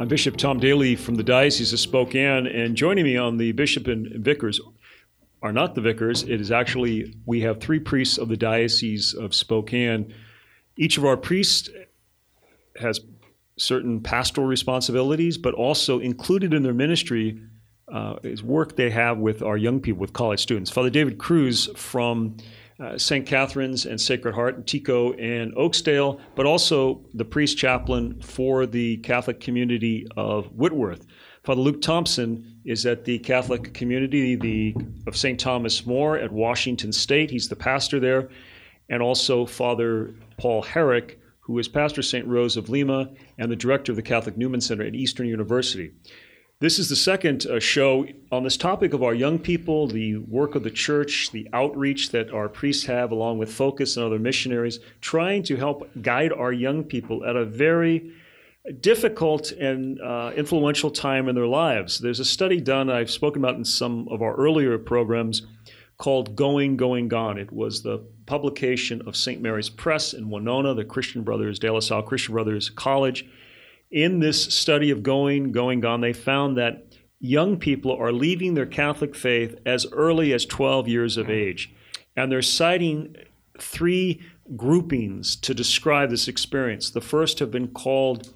I'm Bishop Tom Daly from the Diocese of Spokane, and joining me on the Bishop and Vicars are not the vicars. It is actually, we have three priests of the Diocese of Spokane. Each of our priests has certain pastoral responsibilities, but also included in their ministry uh, is work they have with our young people, with college students. Father David Cruz from uh, St. Catherine's and Sacred Heart in Tekoa and Oakesdale, but also the priest chaplain for the Catholic community of Whitworth. Father Luke Thompson is at the Catholic community the, of St. Thomas More at Washington State. He's the pastor there. And also Father Paul Herrick, who is pastor St. Rose of Lima and the director of the Catholic Newman Center at Eastern University. This is the second uh, show on this topic of our young people, the work of the church, the outreach that our priests have, along with Focus and other missionaries, trying to help guide our young people at a very difficult and uh, influential time in their lives. There's a study done, I've spoken about in some of our earlier programs, called Going, Going, Gone. It was the publication of St. Mary's Press in Winona, the Christian Brothers, De La Salle Christian Brothers College in this study of going, going gone, they found that young people are leaving their Catholic faith as early as 12 years of mm. age. And they're citing three groupings to describe this experience. The first have been called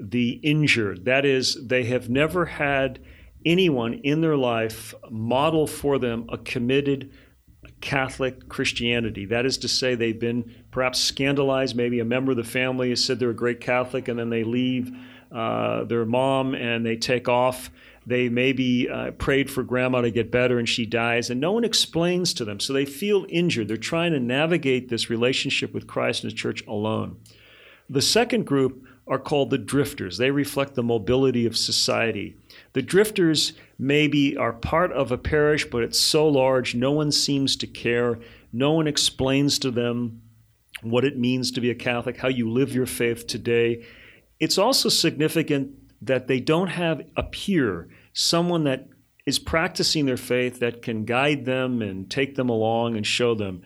the injured. That is, they have never had anyone in their life model for them a committed Catholic Christianity. That is to say, they've been perhaps scandalized. Maybe a member of the family has said they're a great Catholic, and then they leave uh, their mom and they take off. They maybe uh, prayed for grandma to get better and she dies, and no one explains to them. So they feel injured. They're trying to navigate this relationship with Christ and His church alone. The second group are called the drifters. They reflect the mobility of society. The drifters maybe are part of a parish, but it's so large, no one seems to care. No one explains to them what it means to be a Catholic, how you live your faith today. It's also significant that they don't have a peer, someone that is practicing their faith that can guide them and take them along and show them.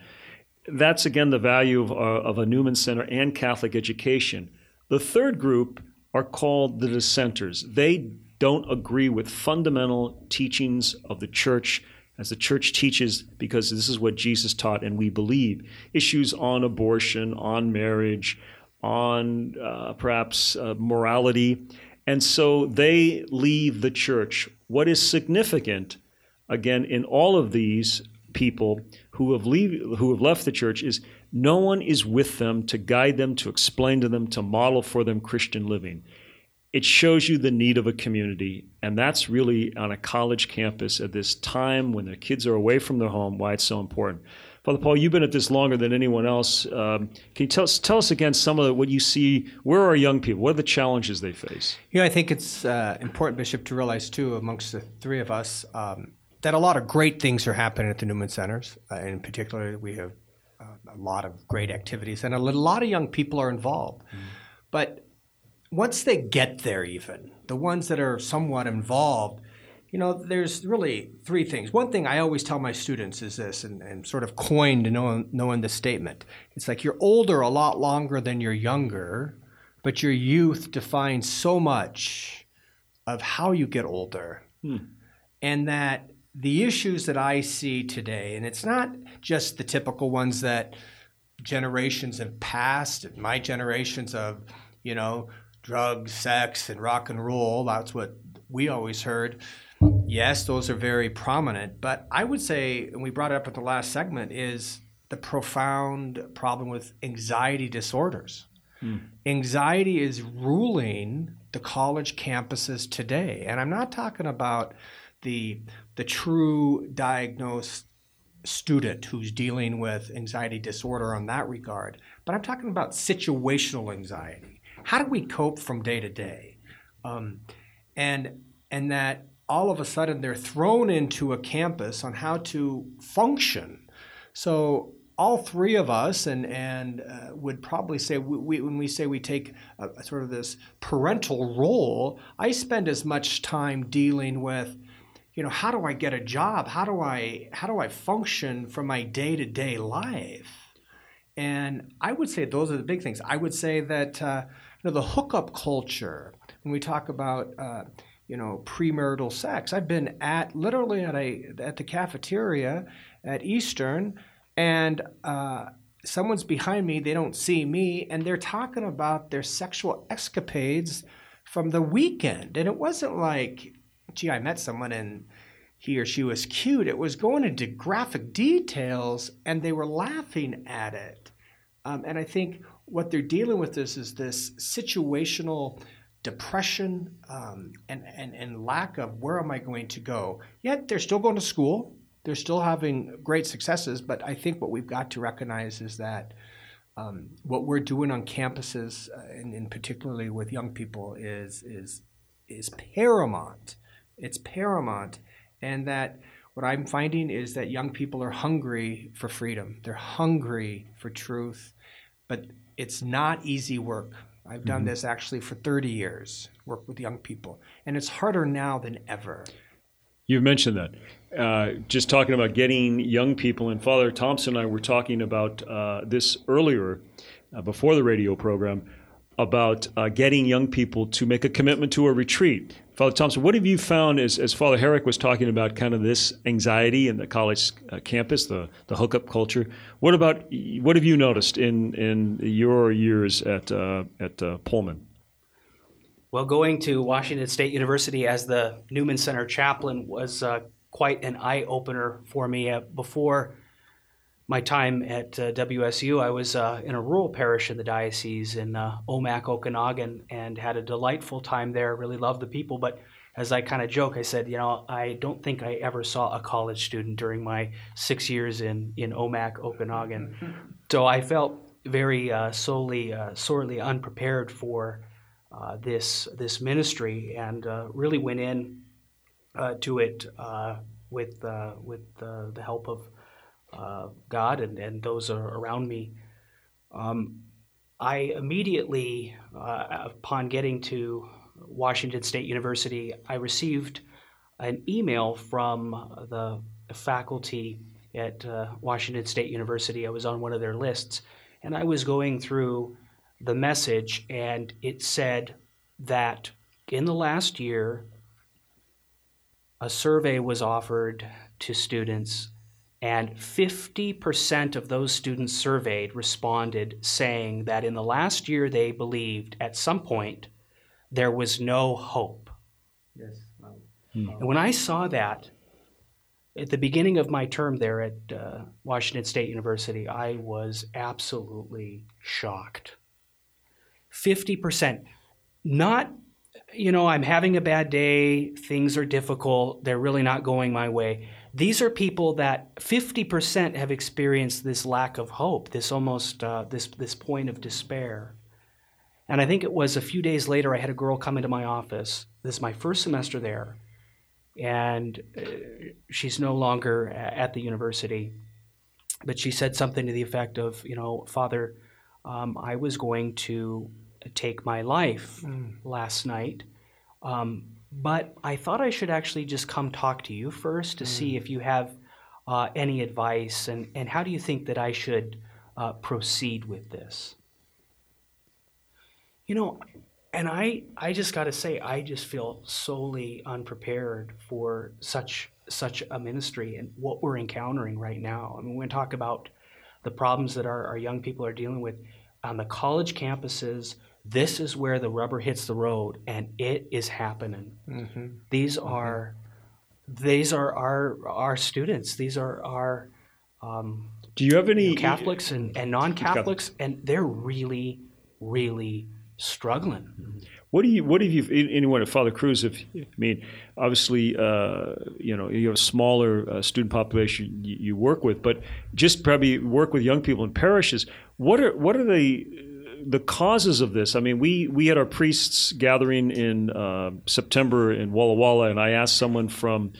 That's again the value of, uh, of a Newman Center and Catholic education. The third group are called the dissenters. They don't agree with fundamental teachings of the church as the church teaches because this is what Jesus taught and we believe. Issues on abortion, on marriage, on uh, perhaps uh, morality. And so they leave the church. What is significant, again, in all of these people who have, leave, who have left the church is no one is with them to guide them, to explain to them, to model for them Christian living it shows you the need of a community. And that's really on a college campus at this time when the kids are away from their home, why it's so important. Father Paul, you've been at this longer than anyone else. Um, can you tell us, tell us again some of the, what you see? Where are young people? What are the challenges they face? You know, I think it's uh, important, Bishop, to realize too, amongst the three of us, um, that a lot of great things are happening at the Newman Centers. Uh, in particular, we have uh, a lot of great activities, and a lot of young people are involved. Mm. But once they get there, even the ones that are somewhat involved, you know, there's really three things. One thing I always tell my students is this, and, and sort of coined knowing, knowing the statement. It's like you're older a lot longer than you're younger, but your youth defines so much of how you get older. Hmm. And that the issues that I see today, and it's not just the typical ones that generations have passed, my generations of, you know, drugs, sex, and rock and roll. That's what we always heard. Yes, those are very prominent. But I would say, and we brought it up at the last segment, is the profound problem with anxiety disorders. Hmm. Anxiety is ruling the college campuses today. And I'm not talking about the, the true diagnosed student who's dealing with anxiety disorder on that regard, but I'm talking about situational anxiety how do we cope from day to day? Um, and and that all of a sudden they're thrown into a campus on how to function. So all three of us, and and uh, would probably say we, we, when we say we take a, a sort of this parental role, I spend as much time dealing with, you know, how do I get a job? How do I how do I function for my day to day life? And I would say those are the big things. I would say that uh, you know the hookup culture. When we talk about uh, you know premarital sex, I've been at literally at a at the cafeteria at Eastern, and uh, someone's behind me. They don't see me, and they're talking about their sexual escapades from the weekend. And it wasn't like, gee, I met someone and he or she was cute. It was going into graphic details and they were laughing at it. Um, and I think what they're dealing with is, is this situational depression um, and, and, and lack of where am I going to go. Yet they're still going to school, they're still having great successes, but I think what we've got to recognize is that um, what we're doing on campuses, uh, and, and particularly with young people, is, is, is paramount. It's paramount and that what I'm finding is that young people are hungry for freedom. They're hungry for truth, but it's not easy work. I've done mm-hmm. this actually for 30 years, work with young people, and it's harder now than ever. You've mentioned that. Uh, just talking about getting young people, and Father Thompson and I were talking about uh, this earlier uh, before the radio program about uh, getting young people to make a commitment to a retreat. Father Thompson, what have you found as, as Father Herrick was talking about kind of this anxiety in the college uh, campus, the, the hookup culture? What about what have you noticed in, in your years at, uh, at uh, Pullman? Well, going to Washington State University as the Newman Center chaplain was uh, quite an eye opener for me. Uh, before my time at uh, WSU, I was uh, in a rural parish in the diocese in uh, Omak, Okanogan, and had a delightful time there. Really loved the people. But as I kind of joke, I said, you know, I don't think I ever saw a college student during my six years in, in Omak, Okanogan. so I felt very uh, solely, uh, sorely unprepared for uh, this, this ministry and really went in to it with, with the help of uh, God and, and those around me. Um, I immediately, uh, upon getting to Washington State University, I received an email from the faculty at uh, Washington State University. I was on one of their lists, and I was going through the message, and it said that in the last year, a survey was offered to students and 50% of those students surveyed responded saying that in the last year they believed at some point there was no hope. Yes. Hmm. And when I saw that at the beginning of my term there at uh, Washington State University, I was absolutely shocked. 50%. Not, you know, I'm having a bad day, things are difficult, they're really not going my way these are people that 50% have experienced this lack of hope, this almost uh, this this point of despair. And I think it was a few days later I had a girl come into my office. This is my first semester there, and uh, she's no longer at the university. But she said something to the effect of, you know, Father, um, I was going to take my life mm. last night. Um, but I thought I should actually just come talk to you first to mm. see if you have uh, any advice and, and how do you think that I should uh, proceed with this? You know, and I, I just got to say, I just feel solely unprepared for such such a ministry and what we're encountering right now. I mean, when we talk about the problems that our, our young people are dealing with on the college campuses, this is where the rubber hits the road and it is happening mm-hmm. these mm-hmm. are these are our our students these are our um, do you have any catholics and, and non-catholics and they're really really struggling mm-hmm. what do you what have you anyone at father cruz if i mean obviously uh, you know you have a smaller uh, student population you, you work with but just probably work with young people in parishes what are what are the the causes of this. I mean, we we had our priests gathering in uh, September in Walla Walla, and I asked someone from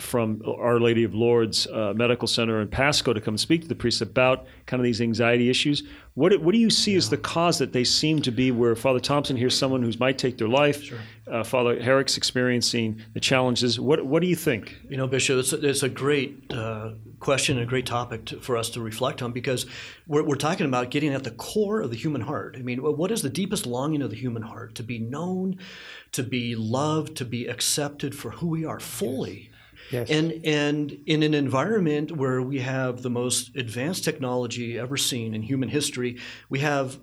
from Our Lady of Lourdes uh, Medical Center in Pasco to come speak to the priests about kind of these anxiety issues. What, what do you see yeah. as the cause that they seem to be where Father Thompson hears someone who might take their life, sure. uh, Father Herrick's experiencing the challenges? What, what do you think? You know, Bishop, it's a, it's a great uh, question and a great topic to, for us to reflect on because we're, we're talking about getting at the core of the human heart. I mean, what is the deepest longing of the human heart? To be known, to be loved, to be accepted for who we are fully. Yes. And and in an environment where we have the most advanced technology ever seen in human history, we have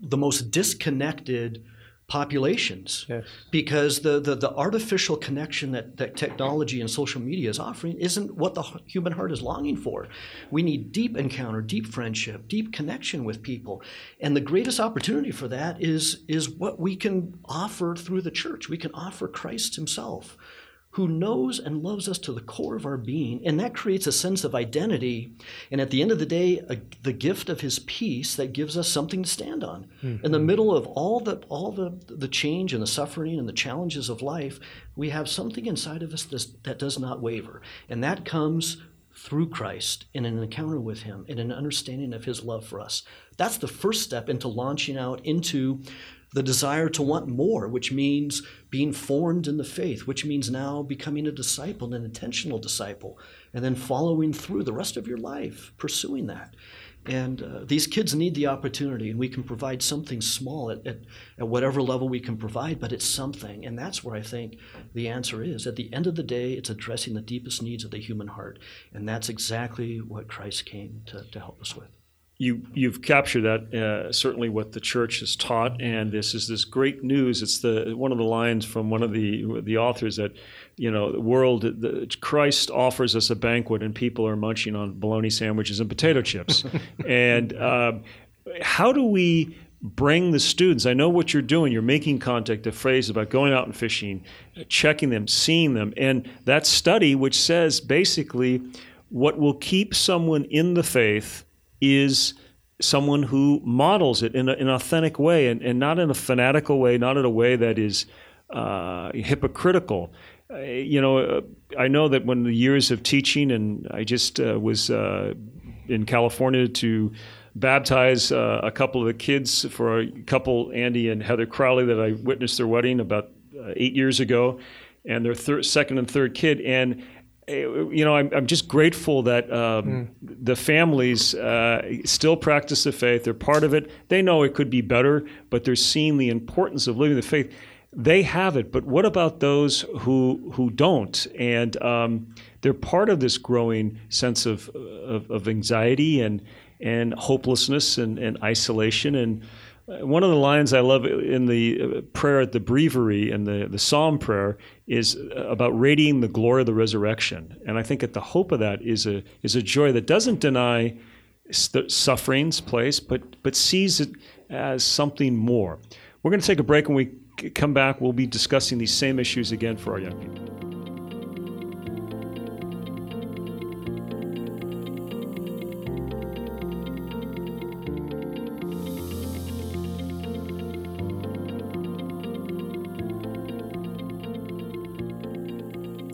the most disconnected populations yes. because the, the, the, artificial connection that, that technology and social media is offering isn't what the human heart is longing for. We need deep encounter, deep friendship, deep connection with people. And the greatest opportunity for that is, is what we can offer through the church. We can offer Christ Himself who knows and loves us to the core of our being, and that creates a sense of identity. And at the end of the day, a, the gift of His peace that gives us something to stand on. Mm-hmm. In the middle of all the all the the change and the suffering and the challenges of life, we have something inside of us that does not waver, and that comes through Christ in an encounter with Him in an understanding of His love for us. That's the first step into launching out into the desire to want more, which means being formed in the faith, which means now becoming a disciple, an intentional disciple, and then following through the rest of your life, pursuing that. And uh, these kids need the opportunity, and we can provide something small at, at, at whatever level we can provide, but it's something. And that's where I think the answer is. At the end of the day, it's addressing the deepest needs of the human heart. And that's exactly what Christ came to, to help us with you you've captured that uh, certainly what the church has taught, and this is this great news. It's the one of the lines from one of the the authors that you know the world the, Christ offers us a banquet, and people are munching on bologna sandwiches and potato chips. and uh, how do we bring the students? I know what you're doing. You're making contact. The phrase about going out and fishing, checking them, seeing them, and that study which says basically what will keep someone in the faith is someone who models it in, a, in an authentic way and, and not in a fanatical way, not in a way that is uh, hypocritical. Uh, you know, uh, I know that when the years of teaching, and I just uh, was uh, in California to baptize uh, a couple of the kids for a couple, Andy and Heather Crowley, that I witnessed their wedding about eight years ago, and their thir- second and third kid. And you know, I'm, I'm just grateful that um, mm. the families uh, still practice the faith. They're part of it. They know it could be better, but they're seeing the importance of living the faith. They have it, but what about those who who don't? And um, they're part of this growing sense of, of, of anxiety and and hopelessness and, and isolation and one of the lines I love in the uh, prayer at the breviary and the, the psalm prayer is about radiating the glory of the resurrection. And I think at the hope of that is a, is a joy that doesn't deny suffering's place, but, but sees it as something more. We're going to take a break. When we come back, we'll be discussing these same issues again for our young people.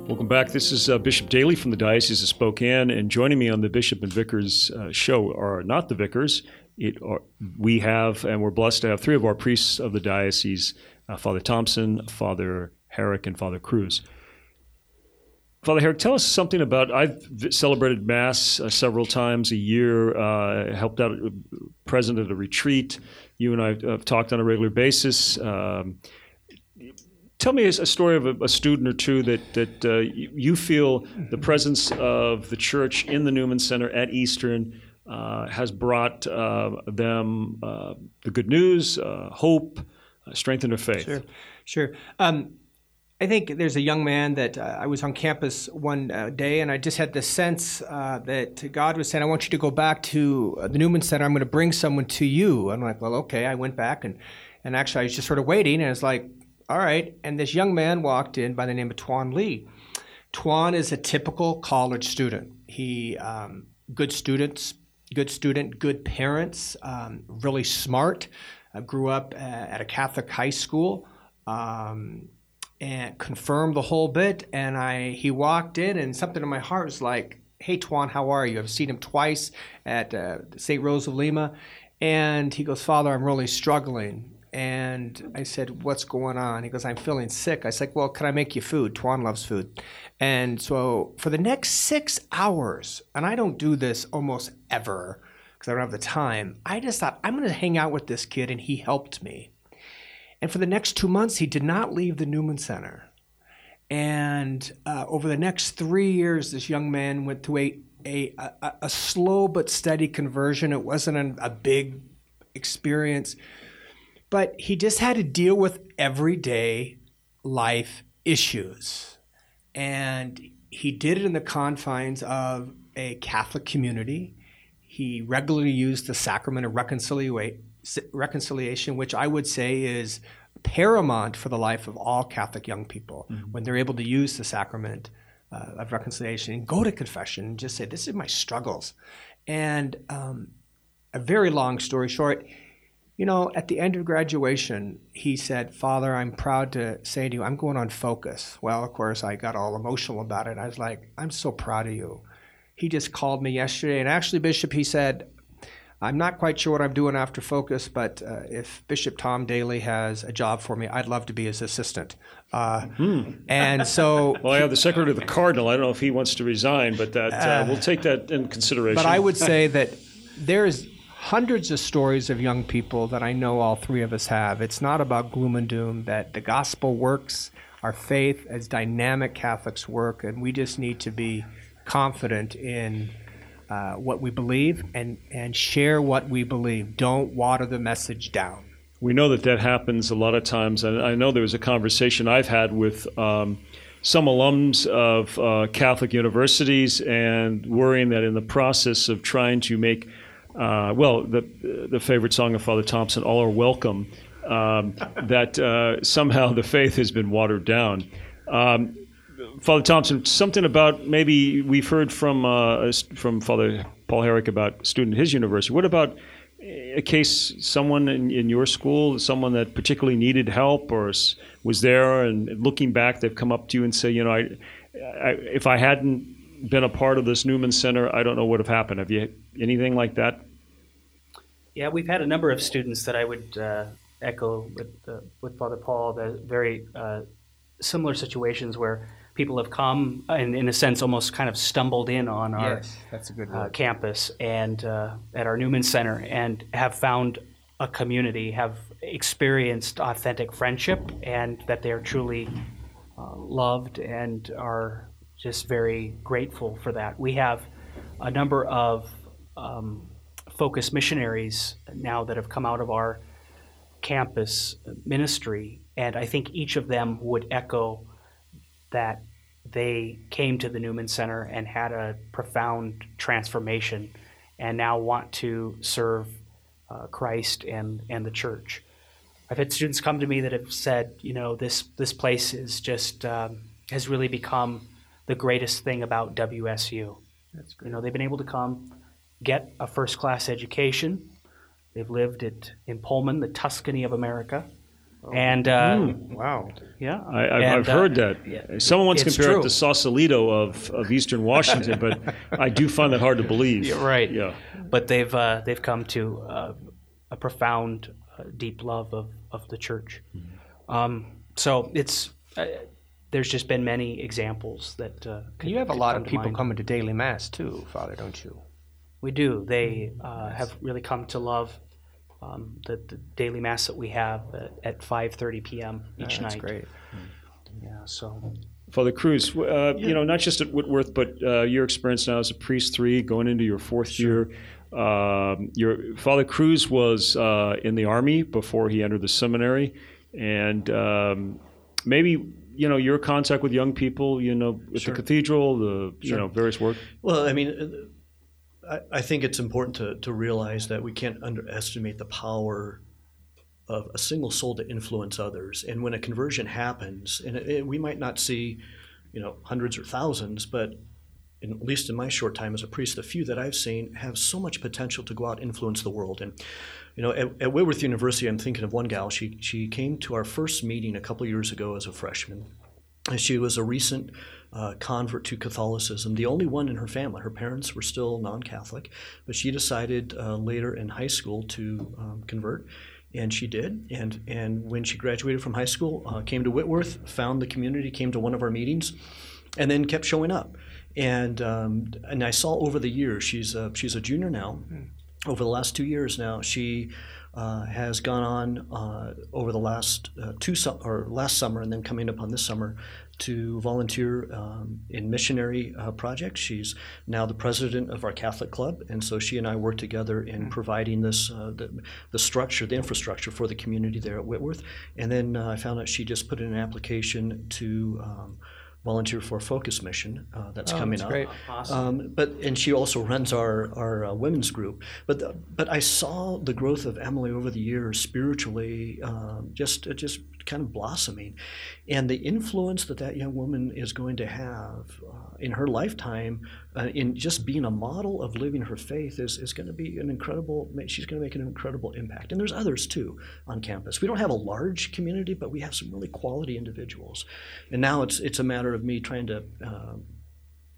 Welcome back. This is uh, Bishop Daly from the Diocese of Spokane, and joining me on the Bishop and Vicars uh, show are not the vicars. It are, we have, and we're blessed to have three of our priests of the diocese: uh, Father Thompson, Father Herrick, and Father Cruz. Father Herrick, tell us something about. I've celebrated Mass uh, several times a year. Uh, helped out uh, present at a retreat. You and I have talked on a regular basis. Um, Tell me a, story of a, a, student or two that, that uh, you feel the presence of the church in the Newman Center at Eastern uh, has brought uh, them uh, the good news, uh, hope, uh, strength in their faith. Sure, sure. Um, I think there's a young man that I was on campus one day, and I just had the sense that God was saying, "I want you to go back to the Newman Center. I'm going to bring someone to you." I'm like, "Well, okay." I went back and and actually I was just sort of waiting, and it's like all right. And this young man walked in by the name of Tuan Lee. Tuan is a typical college student. He, um, good students, good student, good parents, um, really smart. Uh, grew up uh, at a Catholic high school. Um, and confirmed the whole bit. And I he walked in, and something in my heart was like, "Hey, Tuan, how are you? I've seen him twice at uh, St. Rose of Lima." And he goes, Father, I'm really struggling. And I said, What's going on? He goes, I'm feeling sick. I said, Well, can I make you food? Tuan loves food. And so for the next six hours, and I don't do this almost ever because I don't have the time, I just thought, I'm going to hang out with this kid. And he helped me. And for the next two months, he did not leave the Newman Center. And uh, over the next three years, this young man went through a a, a, a slow but steady conversion. It wasn't an, a big experience, but he just had to deal with everyday life issues. And he did it in the confines of a Catholic community. He regularly used the sacrament of reconciliation, which I would say is paramount for the life of all Catholic young people mm-hmm. when they're able to use the sacrament uh, of reconciliation and go to confession and just say, This is my struggles. And um, a very long story short, you know, at the end of graduation, he said, Father, I'm proud to say to you, I'm going on focus. Well, of course, I got all emotional about it. I was like, I'm so proud of you. He just called me yesterday, and actually, Bishop, he said, I'm not quite sure what I'm doing after Focus, but uh, if Bishop Tom Daly has a job for me, I'd love to be his assistant. Uh, hmm. And so, well, I have the secretary of the Cardinal. I don't know if he wants to resign, but that uh, we'll take that in consideration. But I would say that there's hundreds of stories of young people that I know all three of us have. It's not about gloom and doom. That the gospel works. Our faith as dynamic Catholics work, and we just need to be confident in uh, what we believe and, and share what we believe. Don't water the message down. We know that that happens a lot of times. And I know there was a conversation I've had with um, some alums of uh, Catholic universities and worrying that in the process of trying to make, uh, well, the, the favorite song of Father Thompson, All Are Welcome, um, that uh, somehow the faith has been watered down. Um, Father Thompson, something about maybe we've heard from uh, from Father Paul Herrick about a student at his university. What about a case, someone in, in your school, someone that particularly needed help or was there, and looking back, they've come up to you and say, you know, I, I, if I hadn't been a part of this Newman Center, I don't know what would have happened. Have you anything like that? Yeah, we've had a number of students that I would uh, echo with uh, with Father Paul. The very uh, similar situations where people have come and, in a sense, almost kind of stumbled in on our yes, that's a good uh, campus and uh, at our Newman Center and have found a community, have experienced authentic friendship, and that they are truly uh, loved and are just very grateful for that. We have a number of um, focus missionaries now that have come out of our campus ministry, and I think each of them would echo that they came to the Newman Center and had a profound transformation and now want to serve uh, Christ and, and the church. I've had students come to me that have said, you know, this, this place is just, um, has really become the greatest thing about WSU. That's great. You know, they've been able to come, get a first class education. They've lived at, in Pullman, the Tuscany of America. Oh. And uh, mm, wow, yeah, I, have heard uh, that. Yeah, Someone once compared true. it to Sausalito of, of Eastern Washington, but I do find that hard to believe. Yeah, right. Yeah, but they've uh, they've come to uh, a profound, uh, deep love of, of the church. Mm-hmm. Um, so it's uh, there's just been many examples that. Can you have a lot of people mind. coming to daily mass too, Father, don't you? We do. They have really come to love um, the, the, daily mass that we have at, at 5:30 p.m. each yeah, that's night. great. Yeah. So. Father Cruz, uh, yeah. you know, not just at Whitworth, but uh, your experience now as a priest three, going into your fourth sure. year. Um, your Father Cruz was uh, in the army before he entered the seminary, and um, maybe you know your contact with young people, you know, at sure. the cathedral, the sure. you know various work. Well, I mean, I, think it's important to, to realize that we can't underestimate the power of a single soul to influence others. And when a conversion happens, and it, it, we might not see, you know, hundreds or thousands, but in, at least in my short time as a priest, the few that I've seen have so much potential to go out and influence the world. And you know, at, at Whitworth University, I'm thinking of one gal. She she came to our first meeting a couple years ago as a freshman. And she was a recent uh, convert to Catholicism, the only one in her family. Her parents were still non Catholic, but she decided uh, later in high school to um, convert. And she did. And, and when she graduated from high school, uh, came to Whitworth, found the community, came to one of our meetings, and then kept showing up. And, um, and I saw over the years, she's a, she's a junior now. Over the last two years now, she uh, has gone on uh, over the last uh, two su- or last summer and then coming up on this summer to volunteer um, in missionary uh, projects. She's now the president of our Catholic club, and so she and I work together in mm-hmm. providing this uh, the, the structure, the infrastructure for the community there at Whitworth. And then uh, I found out she just put in an application to. Um, volunteer for a focus mission uh, that's oh, coming that's up. Great. Awesome. Um, but and she also runs our our uh, women's group. But the, but I saw the growth of Emily over the years spiritually, um, just just kind of blossoming, and the influence that that young woman is going to have uh, in her lifetime, uh, in just being a model of living her faith, is, is going to be an incredible. She's going to make an incredible impact, and there's others too on campus. We don't have a large community, but we have some really quality individuals, and now it's it's a matter of me trying to. Uh,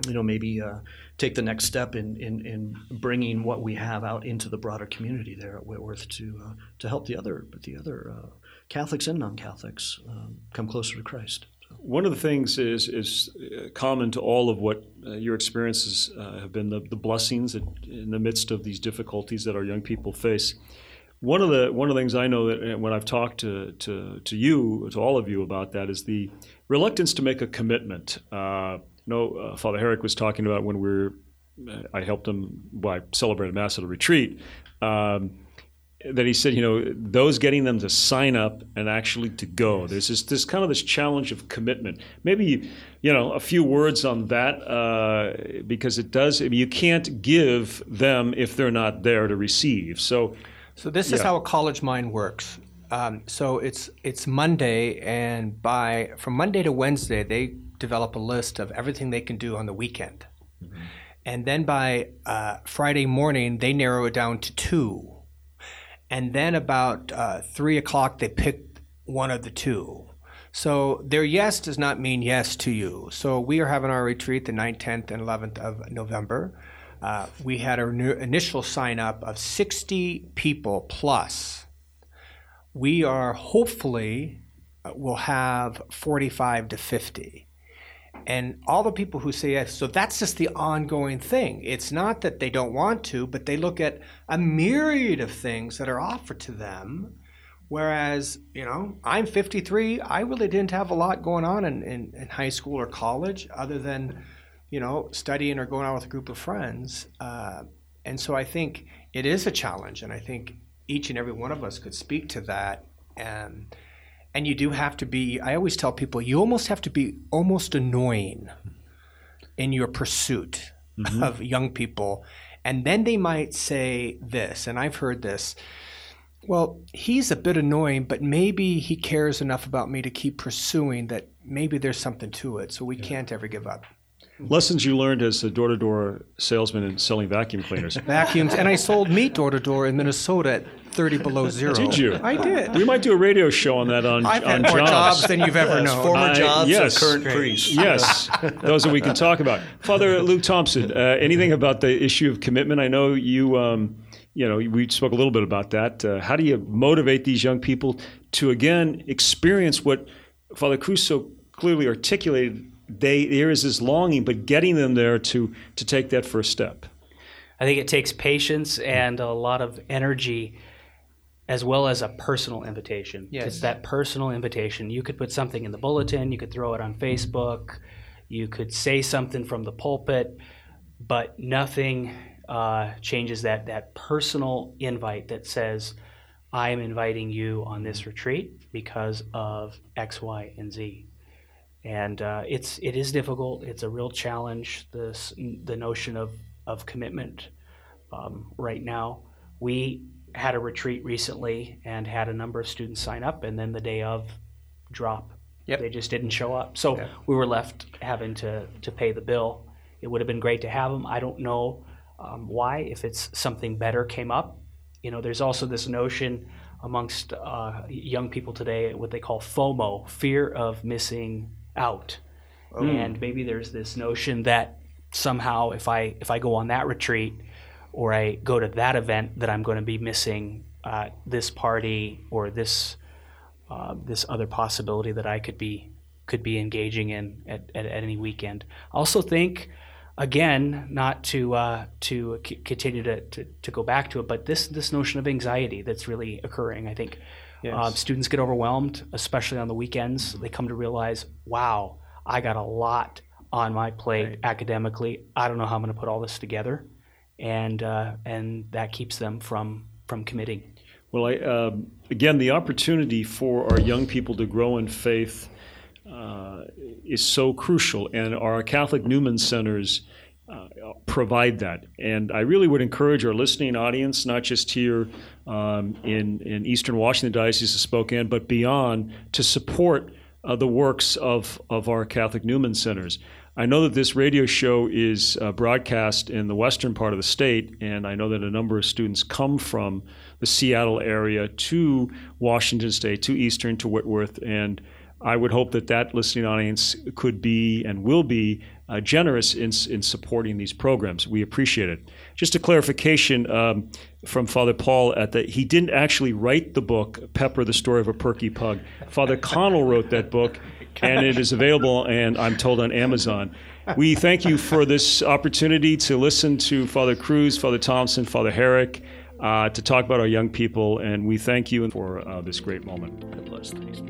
you know, maybe uh, take the next step in, in, in bringing what we have out into the broader community there at Whitworth to uh, to help the other the other uh, Catholics and non-Catholics um, come closer to Christ. One of the things is is uh, common to all of what uh, your experiences uh, have been the, the blessings in the midst of these difficulties that our young people face. One of the one of the things I know that uh, when I've talked to to, to you to all of you about that is the reluctance to make a commitment. Uh, you know, uh, Father Herrick was talking about when we are I helped him. I celebrated mass at a retreat. Um, that he said, you know, those getting them to sign up and actually to go. Yes. There's this, this kind of this challenge of commitment. Maybe, you know, a few words on that uh, because it does. I mean, you can't give them if they're not there to receive. So, so this yeah. is how a college mind works. Um, so it's it's Monday, and by from Monday to Wednesday, they develop a list of everything they can do on the weekend, mm-hmm. and then by uh, Friday morning, they narrow it down to two and then about uh, three o'clock they picked one of the two. So their yes does not mean yes to you. So we are having our retreat the 9th, 10th, and 11th of November. Uh, we had our initial sign up of 60 people plus. We are hopefully uh, will have 45 to 50 and all the people who say yes so that's just the ongoing thing. It's not that they don't want to but they look at a myriad of things that are offered to them. Whereas you know i'm 53 i really didn't have a lot going on in, in, in high school or college other than you know studying or going out with a group of friends. Uh, and so i think it is a challenge and i think each and every one of us could speak to that. And and you do have to be i always tell people you almost have to be almost annoying in your pursuit mm-hmm. of young people and then they might say this and i've heard this well he's a bit annoying but maybe he cares enough about me to keep pursuing that maybe there's something to it so we yeah. can't ever give up Lessons you learned as a door-to-door salesman and selling vacuum cleaners. Vacuums, and I sold meat door-to-door in Minnesota at 30 below zero. Did you? I did. We might do a radio show on that on, I've on had more jobs. jobs than you've ever known. Former I- jobs yes. of current Great. priests. Yes, those that we can talk about. Father Luke Thompson, uh, anything about the issue of commitment? I know you. Um, you know, we spoke a little bit about that. Uh, how do you motivate these young people to again experience what Father Cruz so clearly articulated they there is this longing, but getting them there to to take that first step. I think it takes patience and a lot of energy, as well as a personal invitation. Yes. It's that personal invitation. You could put something in the bulletin, you could throw it on Facebook, you could say something from the pulpit, but nothing uh, changes that that personal invite that says, "I am inviting you on this retreat because of X, Y, and Z." and uh, it's it is difficult. It's a real challenge. This the notion of of commitment um, right now. We had a retreat recently and had a number of students sign up, and then the day of drop. Yep. They just didn't show up, so Yeah. we were left having to to pay the bill. It would have been great to have them. I don't know um, why, if it's something better came up. You know, there's also this notion amongst uh, young people today, what they call FOMO, fear of missing out. Oh. And maybe there's this notion that somehow if I if I go on that retreat or I go to that event, that I'm going to be missing uh, this party or this uh, this other possibility that I could be could be engaging in at, at, at any weekend. I also think, again, not to uh, to c- continue to, to, to go back to it, but this this notion of anxiety that's really occurring. I think yes. uh, students get overwhelmed, especially on the weekends. They come to realize, wow, I got a lot on my plate right. academically. I don't know how I'm going to put all this together, and uh, and that keeps them from from committing. Well, I, uh, again, the opportunity for our young people to grow in faith uh, is so crucial, and our Catholic Newman Centers uh, provide that. And I really would encourage our listening audience, not just here um, in, in Eastern Washington Diocese of Spokane, but beyond, to support uh, the works of, of our Catholic Newman Centers. I know that this radio show is uh, broadcast in the western part of the state, and I know that a number of students come from the Seattle area to Washington State, to Eastern, to Whitworth, and I would hope that that listening audience could be and will be uh, generous in, in supporting these programs. We appreciate it. Just a clarification um, from Father Paul at that he didn't actually write the book Pepper: The Story of a Perky Pug. Father Connell wrote that book, and it is available, and I'm told on Amazon. We thank you for this opportunity to listen to Father Cruz, Father Thompson, Father Herrick uh, to talk about our young people, and we thank you for uh, this great moment. God bless. Thanks.